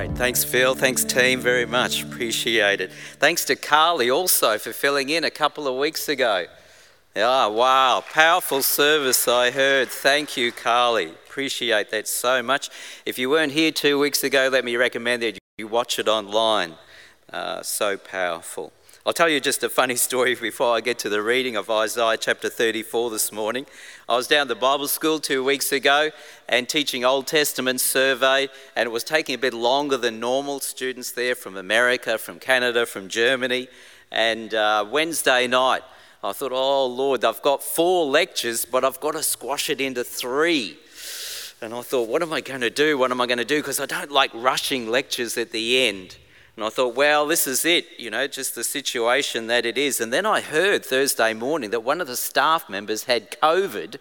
Great. Thanks, Phil. Thanks, team, very much. Appreciate it. Thanks to Carly also for filling in a couple of weeks ago. Yeah, wow. Powerful service, I heard. Thank you, Carly. Appreciate that so much. If you weren't here two weeks ago, let me recommend that you watch it online. Uh, so powerful. I'll tell you just a funny story before I get to the reading of Isaiah chapter 34 this morning. I was down the Bible school two weeks ago and teaching Old Testament survey, and it was taking a bit longer than normal. Students there from America, from Canada, from Germany. And uh, Wednesday night, I thought, oh Lord, I've got four lectures, but I've got to squash it into three. And I thought, what am I going to do? What am I going to do? Because I don't like rushing lectures at the end. And I thought, well, this is it, you know, just the situation that it is. And then I heard Thursday morning that one of the staff members had COVID,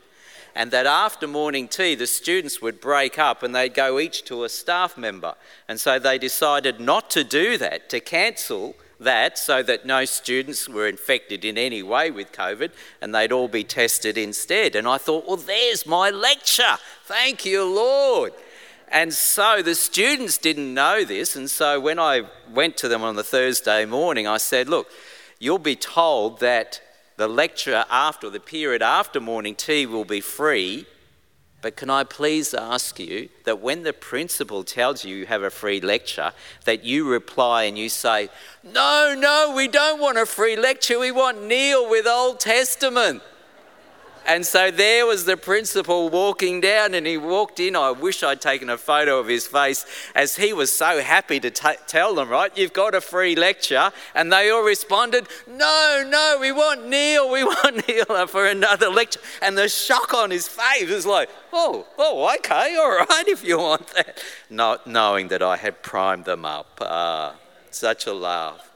and that after morning tea, the students would break up and they'd go each to a staff member. And so they decided not to do that, to cancel that so that no students were infected in any way with COVID and they'd all be tested instead. And I thought, well, there's my lecture. Thank you, Lord. And so the students didn't know this. And so when I went to them on the Thursday morning, I said, look, you'll be told that the lecture after, the period after morning tea will be free but can I please ask you that when the principal tells you you have a free lecture, that you reply and you say, No, no, we don't want a free lecture. We want Neil with Old Testament. And so there was the principal walking down, and he walked in. I wish I'd taken a photo of his face as he was so happy to t- tell them, right? You've got a free lecture. And they all responded, No, no, we want Neil, we want Neil for another lecture. And the shock on his face was like, Oh, oh, okay, all right, if you want that. Not knowing that I had primed them up. Ah, such a laugh.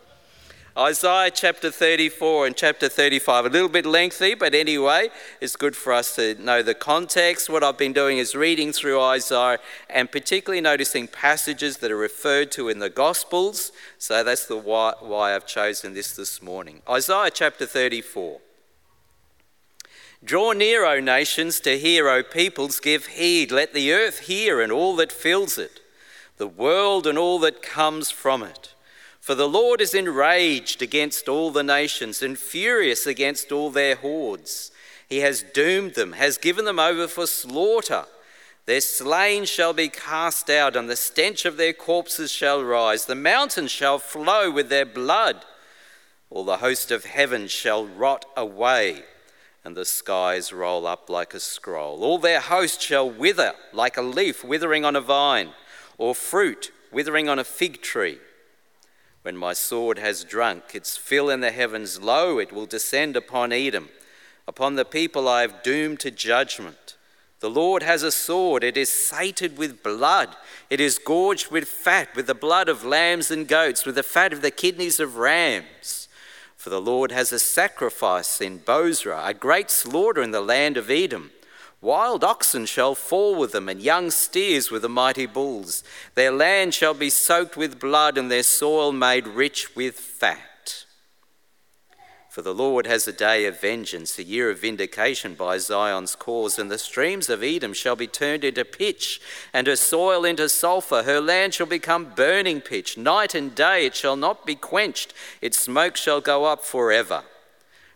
Isaiah chapter 34 and chapter 35, a little bit lengthy, but anyway, it's good for us to know the context. What I've been doing is reading through Isaiah and particularly noticing passages that are referred to in the Gospels. So that's the why, why I've chosen this this morning. Isaiah chapter 34. Draw near, O nations, to hear, O peoples, give heed. Let the earth hear and all that fills it, the world and all that comes from it. For the Lord is enraged against all the nations and furious against all their hordes. He has doomed them, has given them over for slaughter. Their slain shall be cast out, and the stench of their corpses shall rise. The mountains shall flow with their blood. All the host of heaven shall rot away, and the skies roll up like a scroll. All their host shall wither like a leaf withering on a vine, or fruit withering on a fig tree. When my sword has drunk its fill in the heavens, lo, it will descend upon Edom, upon the people I have doomed to judgment. The Lord has a sword, it is sated with blood, it is gorged with fat, with the blood of lambs and goats, with the fat of the kidneys of rams. For the Lord has a sacrifice in Bozrah, a great slaughter in the land of Edom. Wild oxen shall fall with them, and young steers with the mighty bulls. Their land shall be soaked with blood, and their soil made rich with fat. For the Lord has a day of vengeance, a year of vindication by Zion's cause, and the streams of Edom shall be turned into pitch, and her soil into sulphur. Her land shall become burning pitch. Night and day it shall not be quenched, its smoke shall go up forever.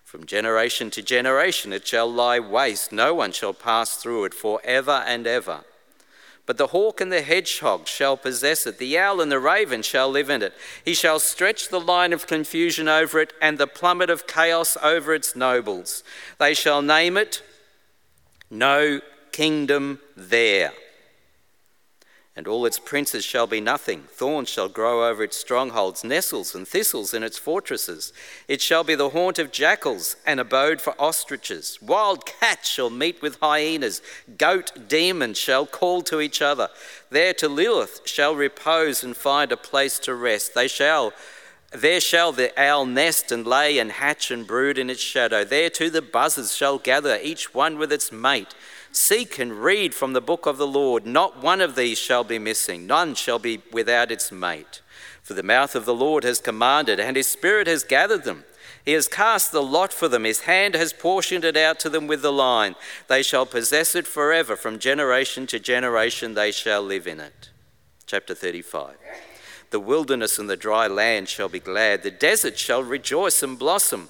From generation to generation it shall lie waste, no one shall pass through it for ever and ever. But the hawk and the hedgehog shall possess it, the owl and the raven shall live in it. He shall stretch the line of confusion over it, and the plummet of chaos over its nobles. They shall name it No Kingdom There and all its princes shall be nothing. Thorns shall grow over its strongholds, nettles and thistles in its fortresses. It shall be the haunt of jackals, an abode for ostriches. Wild cats shall meet with hyenas, goat demons shall call too each other. There to Lilith shall repose and find a place to rest. They shall there shall the owl nest and lay and hatch and brood in its shadow. There too the buzzards shall gather, each one with its mate. Seek and read from the book of the Lord. Not one of these shall be missing, none shall be without its mate. For the mouth of the Lord has commanded, and his spirit has gathered them. He has cast the lot for them. His hand has portioned it out to them with the line. They shall possess it forever. From generation to generation they shall live in it. Chapter 35. The wilderness and the dry land shall be glad. The desert shall rejoice and blossom.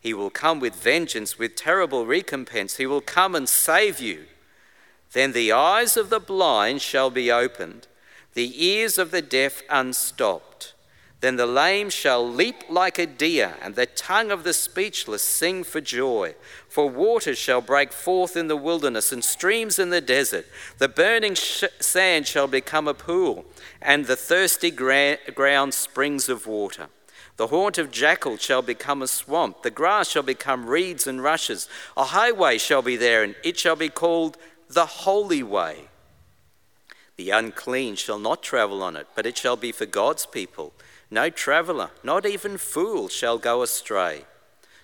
He will come with vengeance, with terrible recompense. He will come and save you. Then the eyes of the blind shall be opened, the ears of the deaf unstopped. Then the lame shall leap like a deer, and the tongue of the speechless sing for joy. For waters shall break forth in the wilderness, and streams in the desert. The burning sh- sand shall become a pool, and the thirsty gra- ground springs of water. The haunt of jackal shall become a swamp. The grass shall become reeds and rushes. A highway shall be there, and it shall be called the Holy Way. The unclean shall not travel on it, but it shall be for God's people. No traveller, not even fool, shall go astray.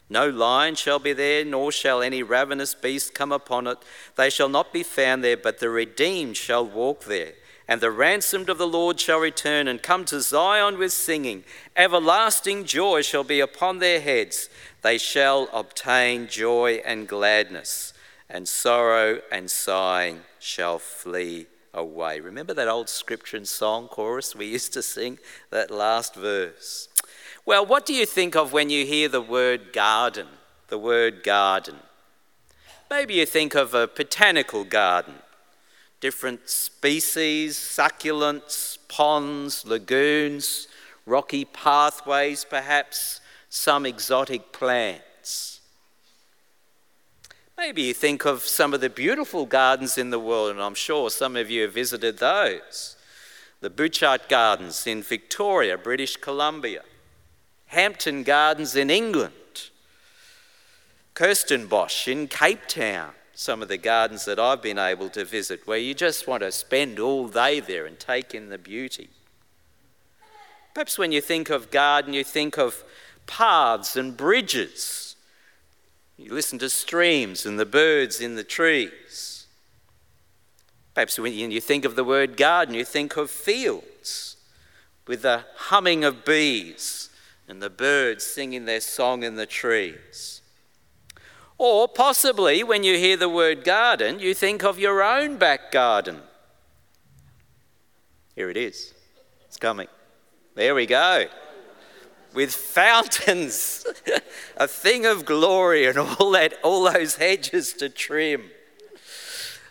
No lion shall be there, nor shall any ravenous beast come upon it. They shall not be found there, but the redeemed shall walk there. And the ransomed of the Lord shall return and come to Zion with singing. Everlasting joy shall be upon their heads. They shall obtain joy and gladness, and sorrow and sighing shall flee away. Remember that old scripture and song chorus we used to sing, that last verse? Well, what do you think of when you hear the word garden? The word garden. Maybe you think of a botanical garden different species, succulents, ponds, lagoons, rocky pathways, perhaps some exotic plants. Maybe you think of some of the beautiful gardens in the world, and I'm sure some of you have visited those. The Butchart Gardens in Victoria, British Columbia, Hampton Gardens in England, Kirstenbosch in Cape Town, some of the gardens that I've been able to visit where you just want to spend all day there and take in the beauty. Perhaps when you think of garden, you think of paths and bridges. You listen to streams and the birds in the trees. Perhaps when you think of the word garden, you think of fields with the humming of bees and the birds singing their song in the trees. Or possibly when you hear the word garden, you think of your own back garden. Here it is. It's coming. There we go. With fountains, a thing of glory, and all that, all those hedges to trim.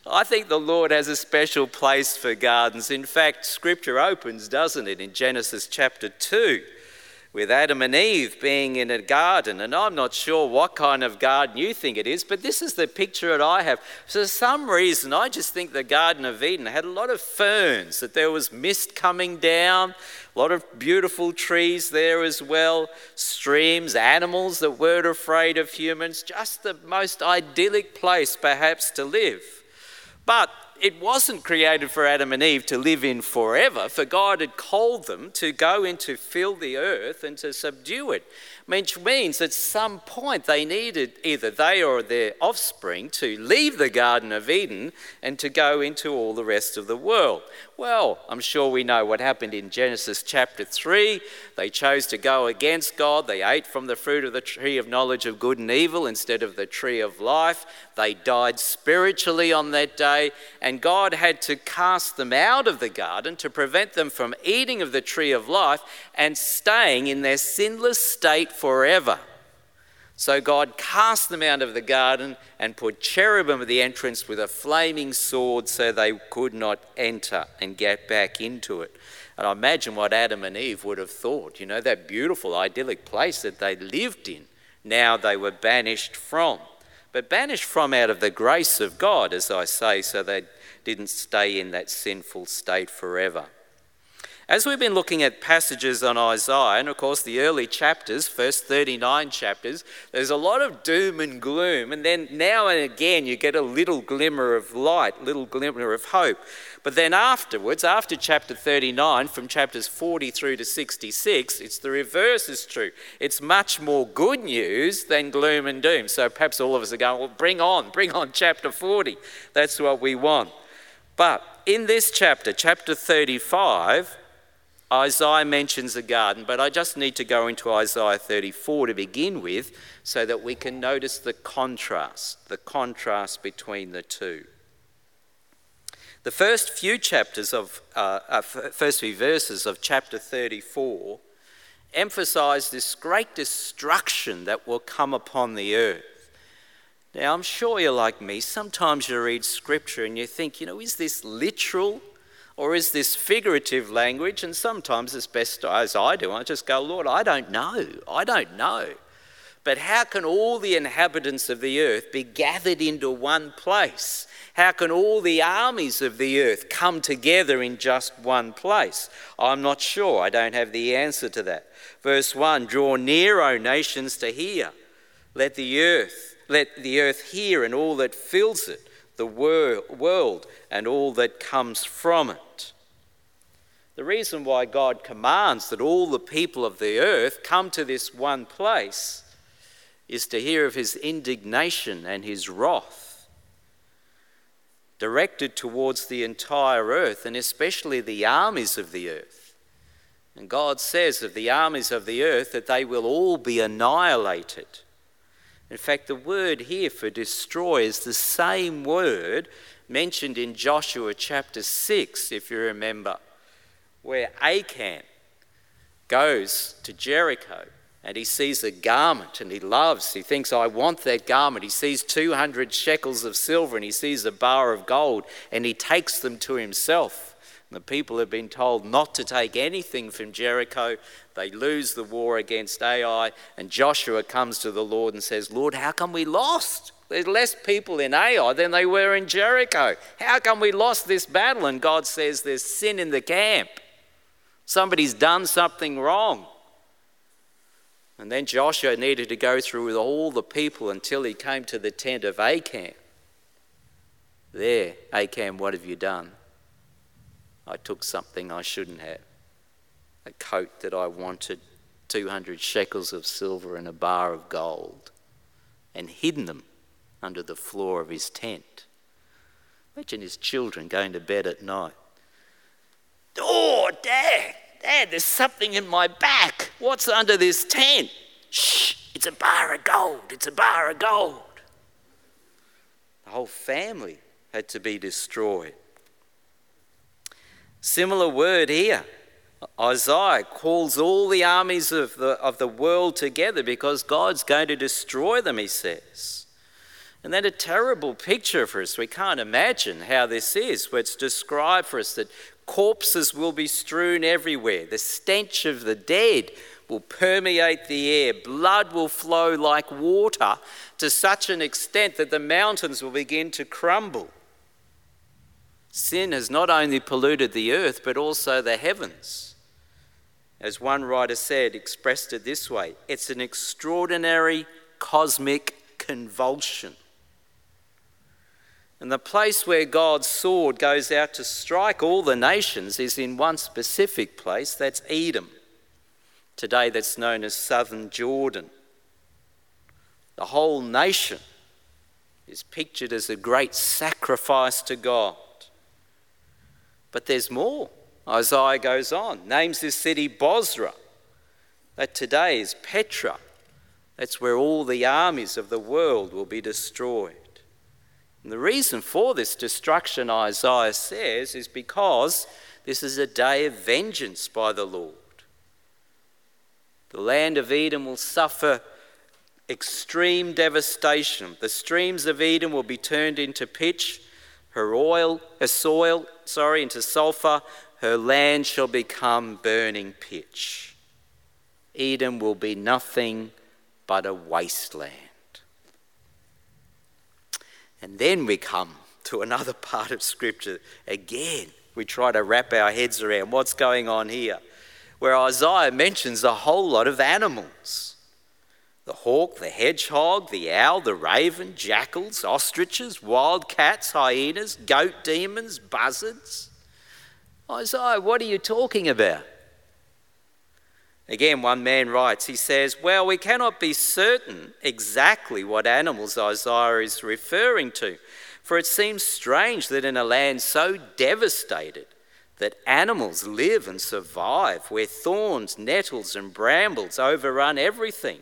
I think the Lord has a special place for gardens. In fact, Scripture opens, doesn't it, in Genesis chapter 2 with Adam and Eve being in a garden. And I'm not sure what kind of garden you think it is, but this is the picture that I have. For some reason, I just think the Garden of Eden had a lot of ferns, that there was mist coming down, a lot of beautiful trees there as well, streams, animals that weren't afraid of humans, just the most idyllic place perhaps to live. But it wasn't created for Adam and Eve to live in forever, for God had called them to go in to fill the earth and to subdue it which means at some point they needed either they or their offspring to leave the Garden of Eden and to go into all the rest of the world. Well, I'm sure we know what happened in Genesis chapter 3. They chose to go against God. They ate from the fruit of the tree of knowledge of good and evil instead of the tree of life. They died spiritually on that day, and God had to cast them out of the garden to prevent them from eating of the tree of life and staying in their sinless state forever. So God cast them out of the garden and put cherubim at the entrance with a flaming sword so they could not enter and get back into it. And I imagine what Adam and Eve would have thought, you know, that beautiful, idyllic place that they lived in. Now they were banished from. But banished from out of the grace of God, as I say, so they didn't stay in that sinful state forever. As we've been looking at passages on Isaiah, and of course the early chapters, first 39 chapters, there's a lot of doom and gloom, and then now and again you get a little glimmer of light, little glimmer of hope. But then afterwards, after chapter 39, from chapters 40 through to 66, it's the reverse is true. It's much more good news than gloom and doom. So perhaps all of us are going, well, bring on, bring on chapter 40. That's what we want. But in this chapter, chapter 35, Isaiah mentions a garden, but I just need to go into Isaiah 34 to begin with so that we can notice the contrast, the contrast between the two. The first few chapters of, uh, uh, first few verses of chapter 34 emphasize this great destruction that will come upon the earth. Now, I'm sure you're like me. Sometimes you read scripture and you think, you know, is this literal? Or is this figurative language? And sometimes, as best as I do, I just go, Lord, I don't know. I don't know. But how can all the inhabitants of the earth be gathered into one place? How can all the armies of the earth come together in just one place? I'm not sure. I don't have the answer to that. Verse 1 Draw near, O nations, to hear. Let the earth, let the earth hear and all that fills it the world and all that comes from it. The reason why God commands that all the people of the earth come to this one place is to hear of his indignation and his wrath directed towards the entire earth and especially the armies of the earth. And God says of the armies of the earth that they will all be annihilated. In fact, the word here for destroy is the same word mentioned in Joshua chapter 6, if you remember, where Achan goes to Jericho and he sees a garment and he loves, he thinks, I want that garment. He sees 200 shekels of silver and he sees a bar of gold and he takes them to himself. The people have been told not to take anything from Jericho. They lose the war against Ai, and Joshua comes to the Lord and says, Lord, how come we lost? There's less people in Ai than they were in Jericho. How come we lost this battle? And God says, There's sin in the camp. Somebody's done something wrong. And then Joshua needed to go through with all the people until he came to the tent of Achan. There, Achan, what have you done? I took something I shouldn't have a coat that I wanted, 200 shekels of silver, and a bar of gold, and hidden them under the floor of his tent. Imagine his children going to bed at night. Oh, Dad, Dad, there's something in my back. What's under this tent? Shh, it's a bar of gold. It's a bar of gold. The whole family had to be destroyed. Similar word here. Isaiah calls all the armies of the, of the world together because God's going to destroy them, he says. And then a terrible picture for us. We can't imagine how this is, where it's described for us that corpses will be strewn everywhere, the stench of the dead will permeate the air, blood will flow like water to such an extent that the mountains will begin to crumble. Sin has not only polluted the earth, but also the heavens. As one writer said, expressed it this way it's an extraordinary cosmic convulsion. And the place where God's sword goes out to strike all the nations is in one specific place that's Edom. Today, that's known as southern Jordan. The whole nation is pictured as a great sacrifice to God. But there's more. Isaiah goes on, names this city Bozrah, that today is Petra. That's where all the armies of the world will be destroyed. And the reason for this destruction, Isaiah says, is because this is a day of vengeance by the Lord. The land of Edom will suffer extreme devastation. The streams of Edom will be turned into pitch her oil, her soil, sorry, into sulfur, her land shall become burning pitch. Edom will be nothing but a wasteland. And then we come to another part of Scripture again, We try to wrap our heads around what's going on here, where Isaiah mentions a whole lot of animals the hawk, the hedgehog, the owl, the raven, jackals, ostriches, wild cats, hyenas, goat demons, buzzards. Isaiah, what are you talking about? Again, one man writes, he says, Well, we cannot be certain exactly what animals Isaiah is referring to, for it seems strange that in a land so devastated, that animals live and survive, where thorns, nettles, and brambles overrun everything.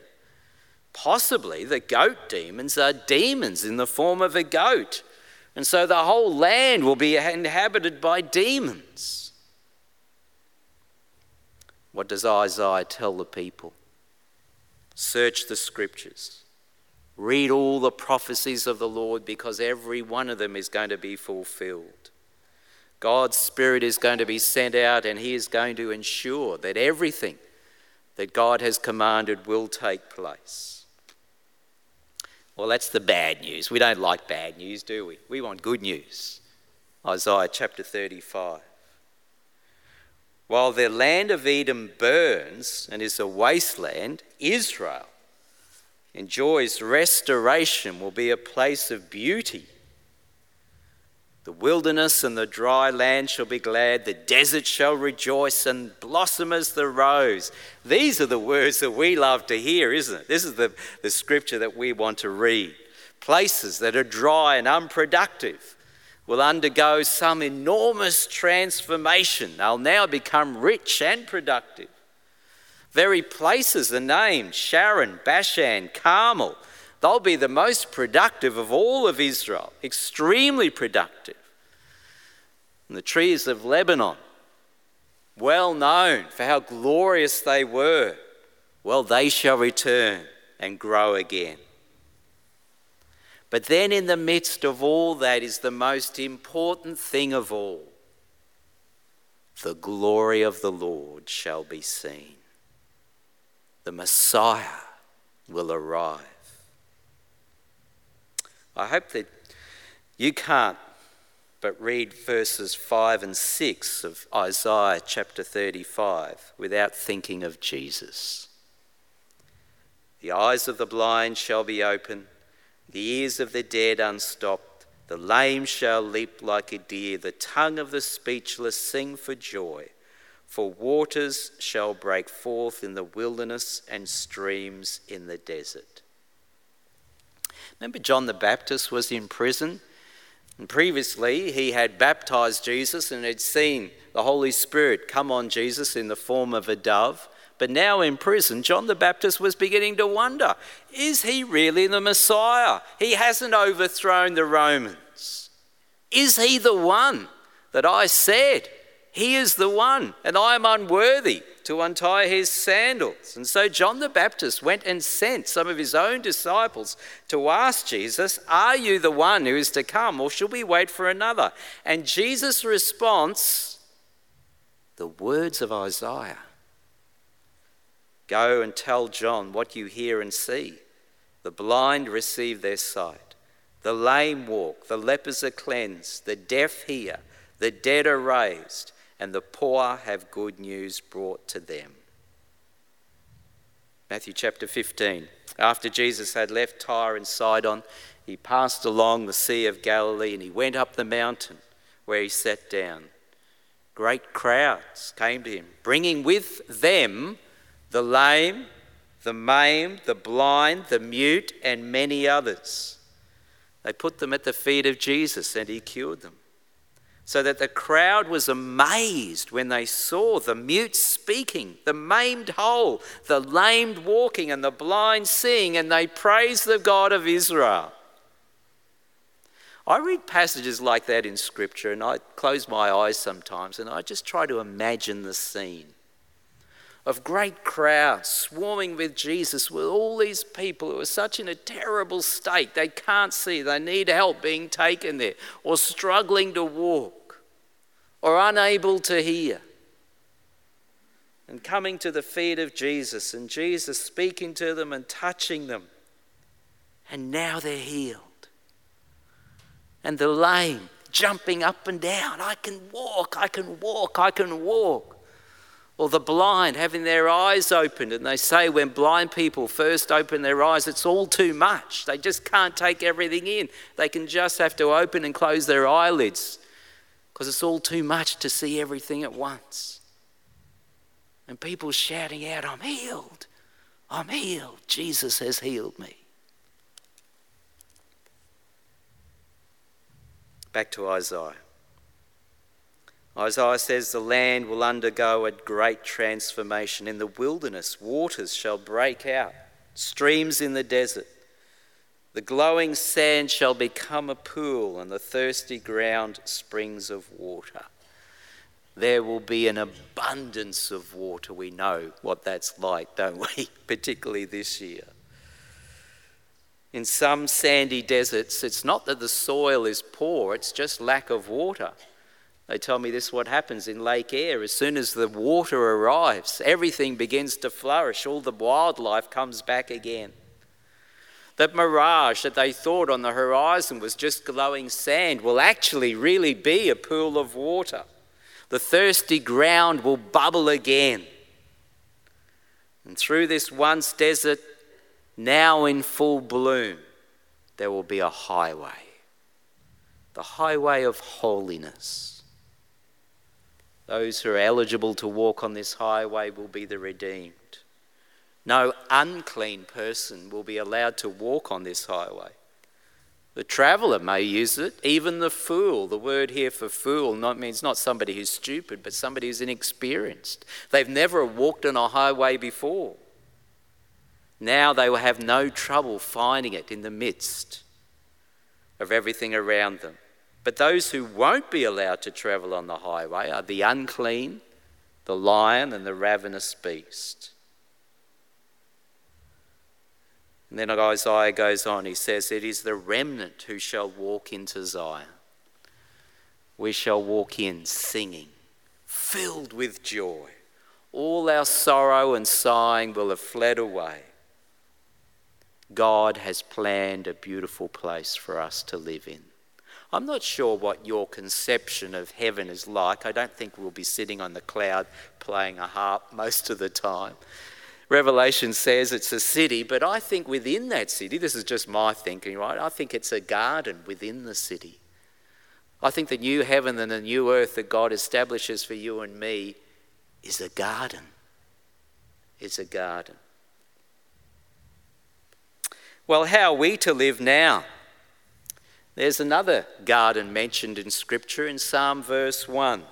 Possibly the goat demons are demons in the form of a goat. And so the whole land will be inhabited by demons. What does Isaiah tell the people? Search the scriptures. Read all the prophecies of the Lord because every one of them is going to be fulfilled. God's Spirit is going to be sent out and He is going to ensure that everything that God has commanded will take place. Well, that's the bad news. We don't like bad news, do we? We want good news. Isaiah chapter 35. While the land of Edom burns and is a wasteland, Israel enjoys restoration, will be a place of beauty the wilderness and the dry land shall be glad, the desert shall rejoice and blossom as the rose. These are the words that we love to hear, isn't it? This is the, the scripture that we want to read. Places that are dry and unproductive will undergo some enormous transformation. They'll now become rich and productive. Very places are named Sharon, Bashan, Carmel They'll be the most productive of all of Israel, extremely productive. And the trees of Lebanon, well known for how glorious they were, well, they shall return and grow again. But then, in the midst of all that, is the most important thing of all the glory of the Lord shall be seen. The Messiah will arrive. I hope that you can't but read verses 5 and 6 of Isaiah chapter 35 without thinking of Jesus. The eyes of the blind shall be open, the ears of the dead unstopped, the lame shall leap like a deer, the tongue of the speechless sing for joy. For waters shall break forth in the wilderness and streams in the desert. Remember, John the Baptist was in prison? And previously, he had baptized Jesus and had seen the Holy Spirit come on Jesus in the form of a dove. But now in prison, John the Baptist was beginning to wonder is he really the Messiah? He hasn't overthrown the Romans. Is he the one that I said? He is the one, and I am unworthy to untie his sandals. And so John the Baptist went and sent some of his own disciples to ask Jesus, Are you the one who is to come, or should we wait for another? And Jesus' response, the words of Isaiah Go and tell John what you hear and see. The blind receive their sight, the lame walk, the lepers are cleansed, the deaf hear, the dead are raised and the poor have good news brought to them. Matthew chapter 15. After Jesus had left Tyre and Sidon, he passed along the Sea of Galilee and he went up the mountain where he sat down. Great crowds came to him, bringing with them the lame, the maimed, the blind, the mute, and many others. They put them at the feet of Jesus and he cured them so that the crowd was amazed when they saw the mute speaking, the maimed whole, the lamed walking, and the blind seeing, and they praised the God of Israel. I read passages like that in Scripture, and I close my eyes sometimes, and I just try to imagine the scene of great crowds swarming with Jesus with all these people who are such in a terrible state. They can't see, they need help being taken there, or struggling to walk or unable to hear. And coming to the feet of Jesus, and Jesus speaking to them and touching them. And now they're healed. And the lame jumping up and down. I can walk, I can walk, I can walk. Or the blind having their eyes opened. And they say when blind people first open their eyes, it's all too much. They just can't take everything in. They can just have to open and close their eyelids because it's all too much to see everything at once. And people shouting out, I'm healed. I'm healed. Jesus has healed me. Back to Isaiah. Isaiah says, The land will undergo a great transformation. In the wilderness, waters shall break out, streams in the desert. The glowing sand shall become a pool, and the thirsty ground springs of water. There will be an abundance of water. We know what that's like, don't we? Particularly this year. In some sandy deserts, it's not that the soil is poor, it's just lack of water. They tell me this is what happens in Lake Eyre. As soon as the water arrives, everything begins to flourish, all the wildlife comes back again. That mirage that they thought on the horizon was just glowing sand will actually really be a pool of water. The thirsty ground will bubble again. And through this once desert, now in full bloom, there will be a highway the highway of holiness. Those who are eligible to walk on this highway will be the redeemed. No unclean person will be allowed to walk on this highway. The traveller may use it, even the fool. The word here for fool not, means not somebody who's stupid, but somebody who's inexperienced. They've never walked on a highway before. Now they will have no trouble finding it in the midst of everything around them. But those who won't be allowed to travel on the highway are the unclean, the lion, and the ravenous beast. And then Isaiah goes on, he says, It is the remnant who shall walk into Zion. We shall walk in singing, filled with joy. All our sorrow and sighing will have fled away. God has planned a beautiful place for us to live in. I'm not sure what your conception of heaven is like. I don't think we'll be sitting on the cloud playing a harp most of the time. Revelation says it's a city, but I think within that city, this is just my thinking, right? I think it's a garden within the city. I think the new heaven and the new earth that God establishes for you and me is a garden. It's a garden. Well, how are we to live now? There's another garden mentioned in Scripture in Psalm verse 1.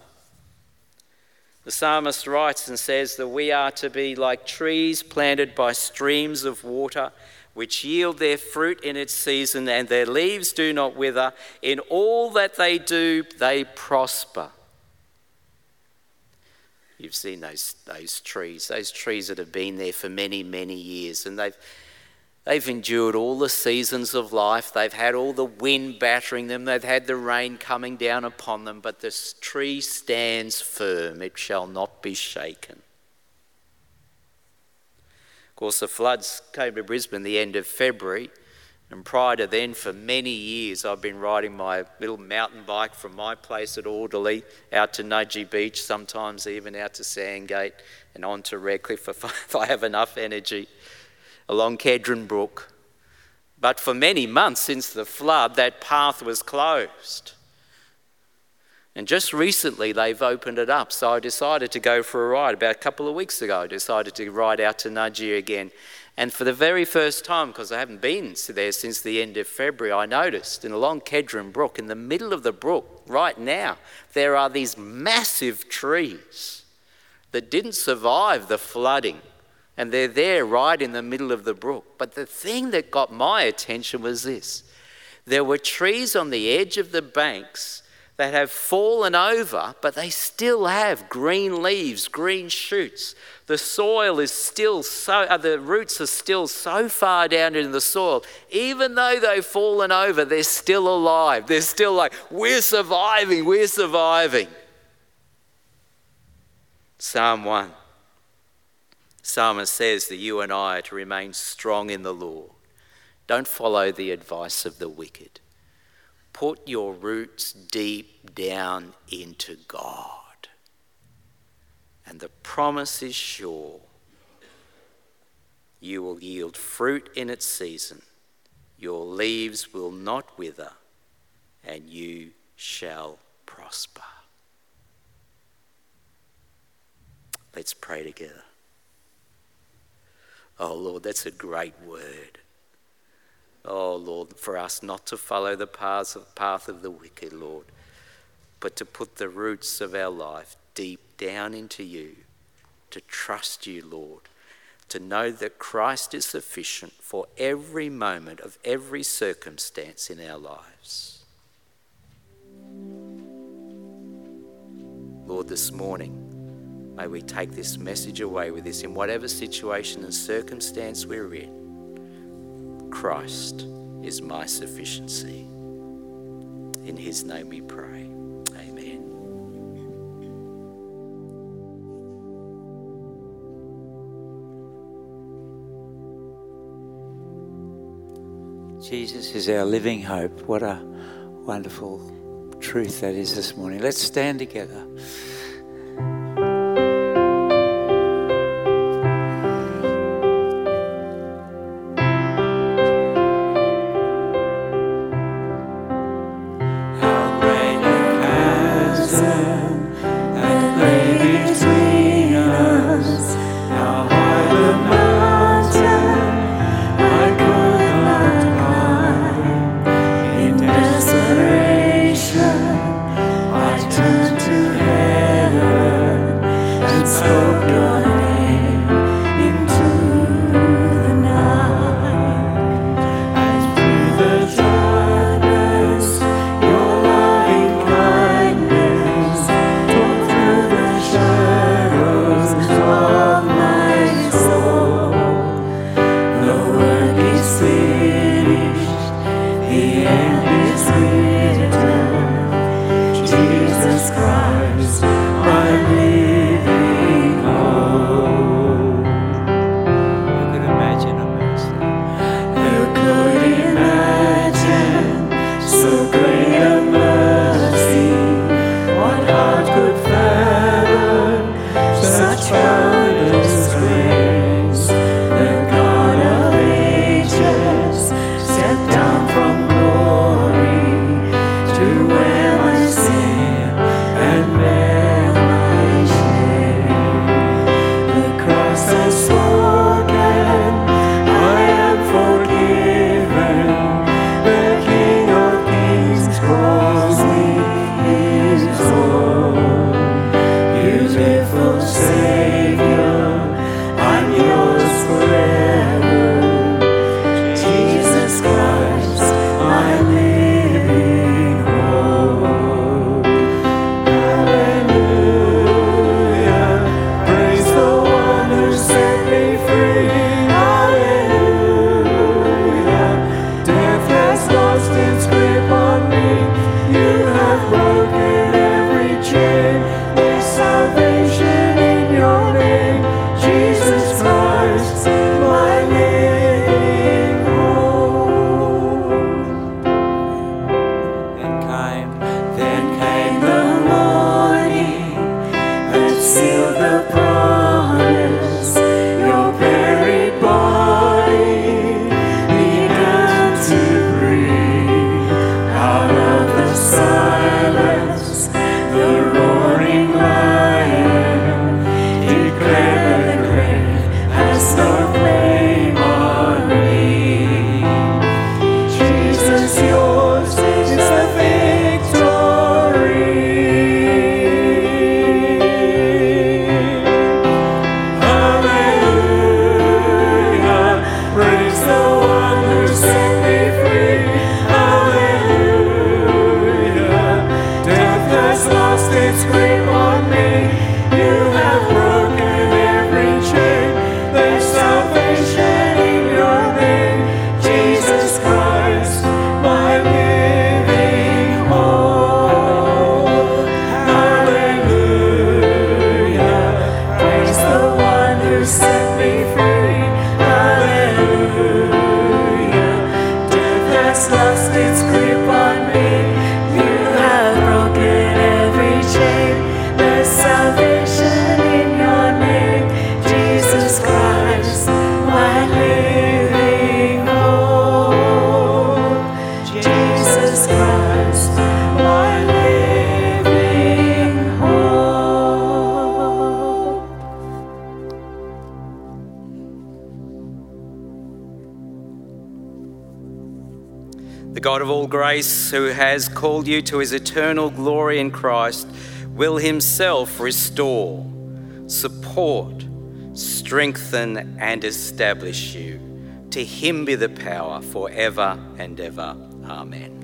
The psalmist writes and says that we are to be like trees planted by streams of water, which yield their fruit in its season, and their leaves do not wither. In all that they do, they prosper. You've seen those, those trees, those trees that have been there for many, many years, and they've They've endured all the seasons of life. They've had all the wind battering them. They've had the rain coming down upon them. But this tree stands firm, it shall not be shaken. Of course, the floods came to Brisbane the end of February. And prior to then, for many years, I've been riding my little mountain bike from my place at Alderley out to Nudgee Beach, sometimes even out to Sandgate and on to Redcliffe if I have enough energy along Kedron Brook. But for many months since the flood, that path was closed. And just recently they've opened it up. So I decided to go for a ride. About a couple of weeks ago, I decided to ride out to Nudgee again. And for the very first time, because I haven't been there since the end of February, I noticed in along Kedron Brook, in the middle of the brook, right now, there are these massive trees that didn't survive the flooding and they're there right in the middle of the brook. But the thing that got my attention was this there were trees on the edge of the banks that have fallen over, but they still have green leaves, green shoots. The soil is still so, uh, the roots are still so far down in the soil. Even though they've fallen over, they're still alive. They're still like, we're surviving, we're surviving. Psalm 1. Psalmist says that you and I are to remain strong in the Lord. Don't follow the advice of the wicked. Put your roots deep down into God. And the promise is sure. You will yield fruit in its season. Your leaves will not wither, and you shall prosper. Let's pray together. Oh Lord, that's a great word. Oh Lord, for us not to follow the paths of, path of the wicked, Lord, but to put the roots of our life deep down into you, to trust you, Lord, to know that Christ is sufficient for every moment of every circumstance in our lives. Lord, this morning, May we take this message away with us in whatever situation and circumstance we're in. Christ is my sufficiency. In his name we pray. Amen. Jesus is our living hope. What a wonderful truth that is this morning. Let's stand together. Called you to his eternal glory in Christ, will himself restore, support, strengthen, and establish you. To him be the power forever and ever. Amen.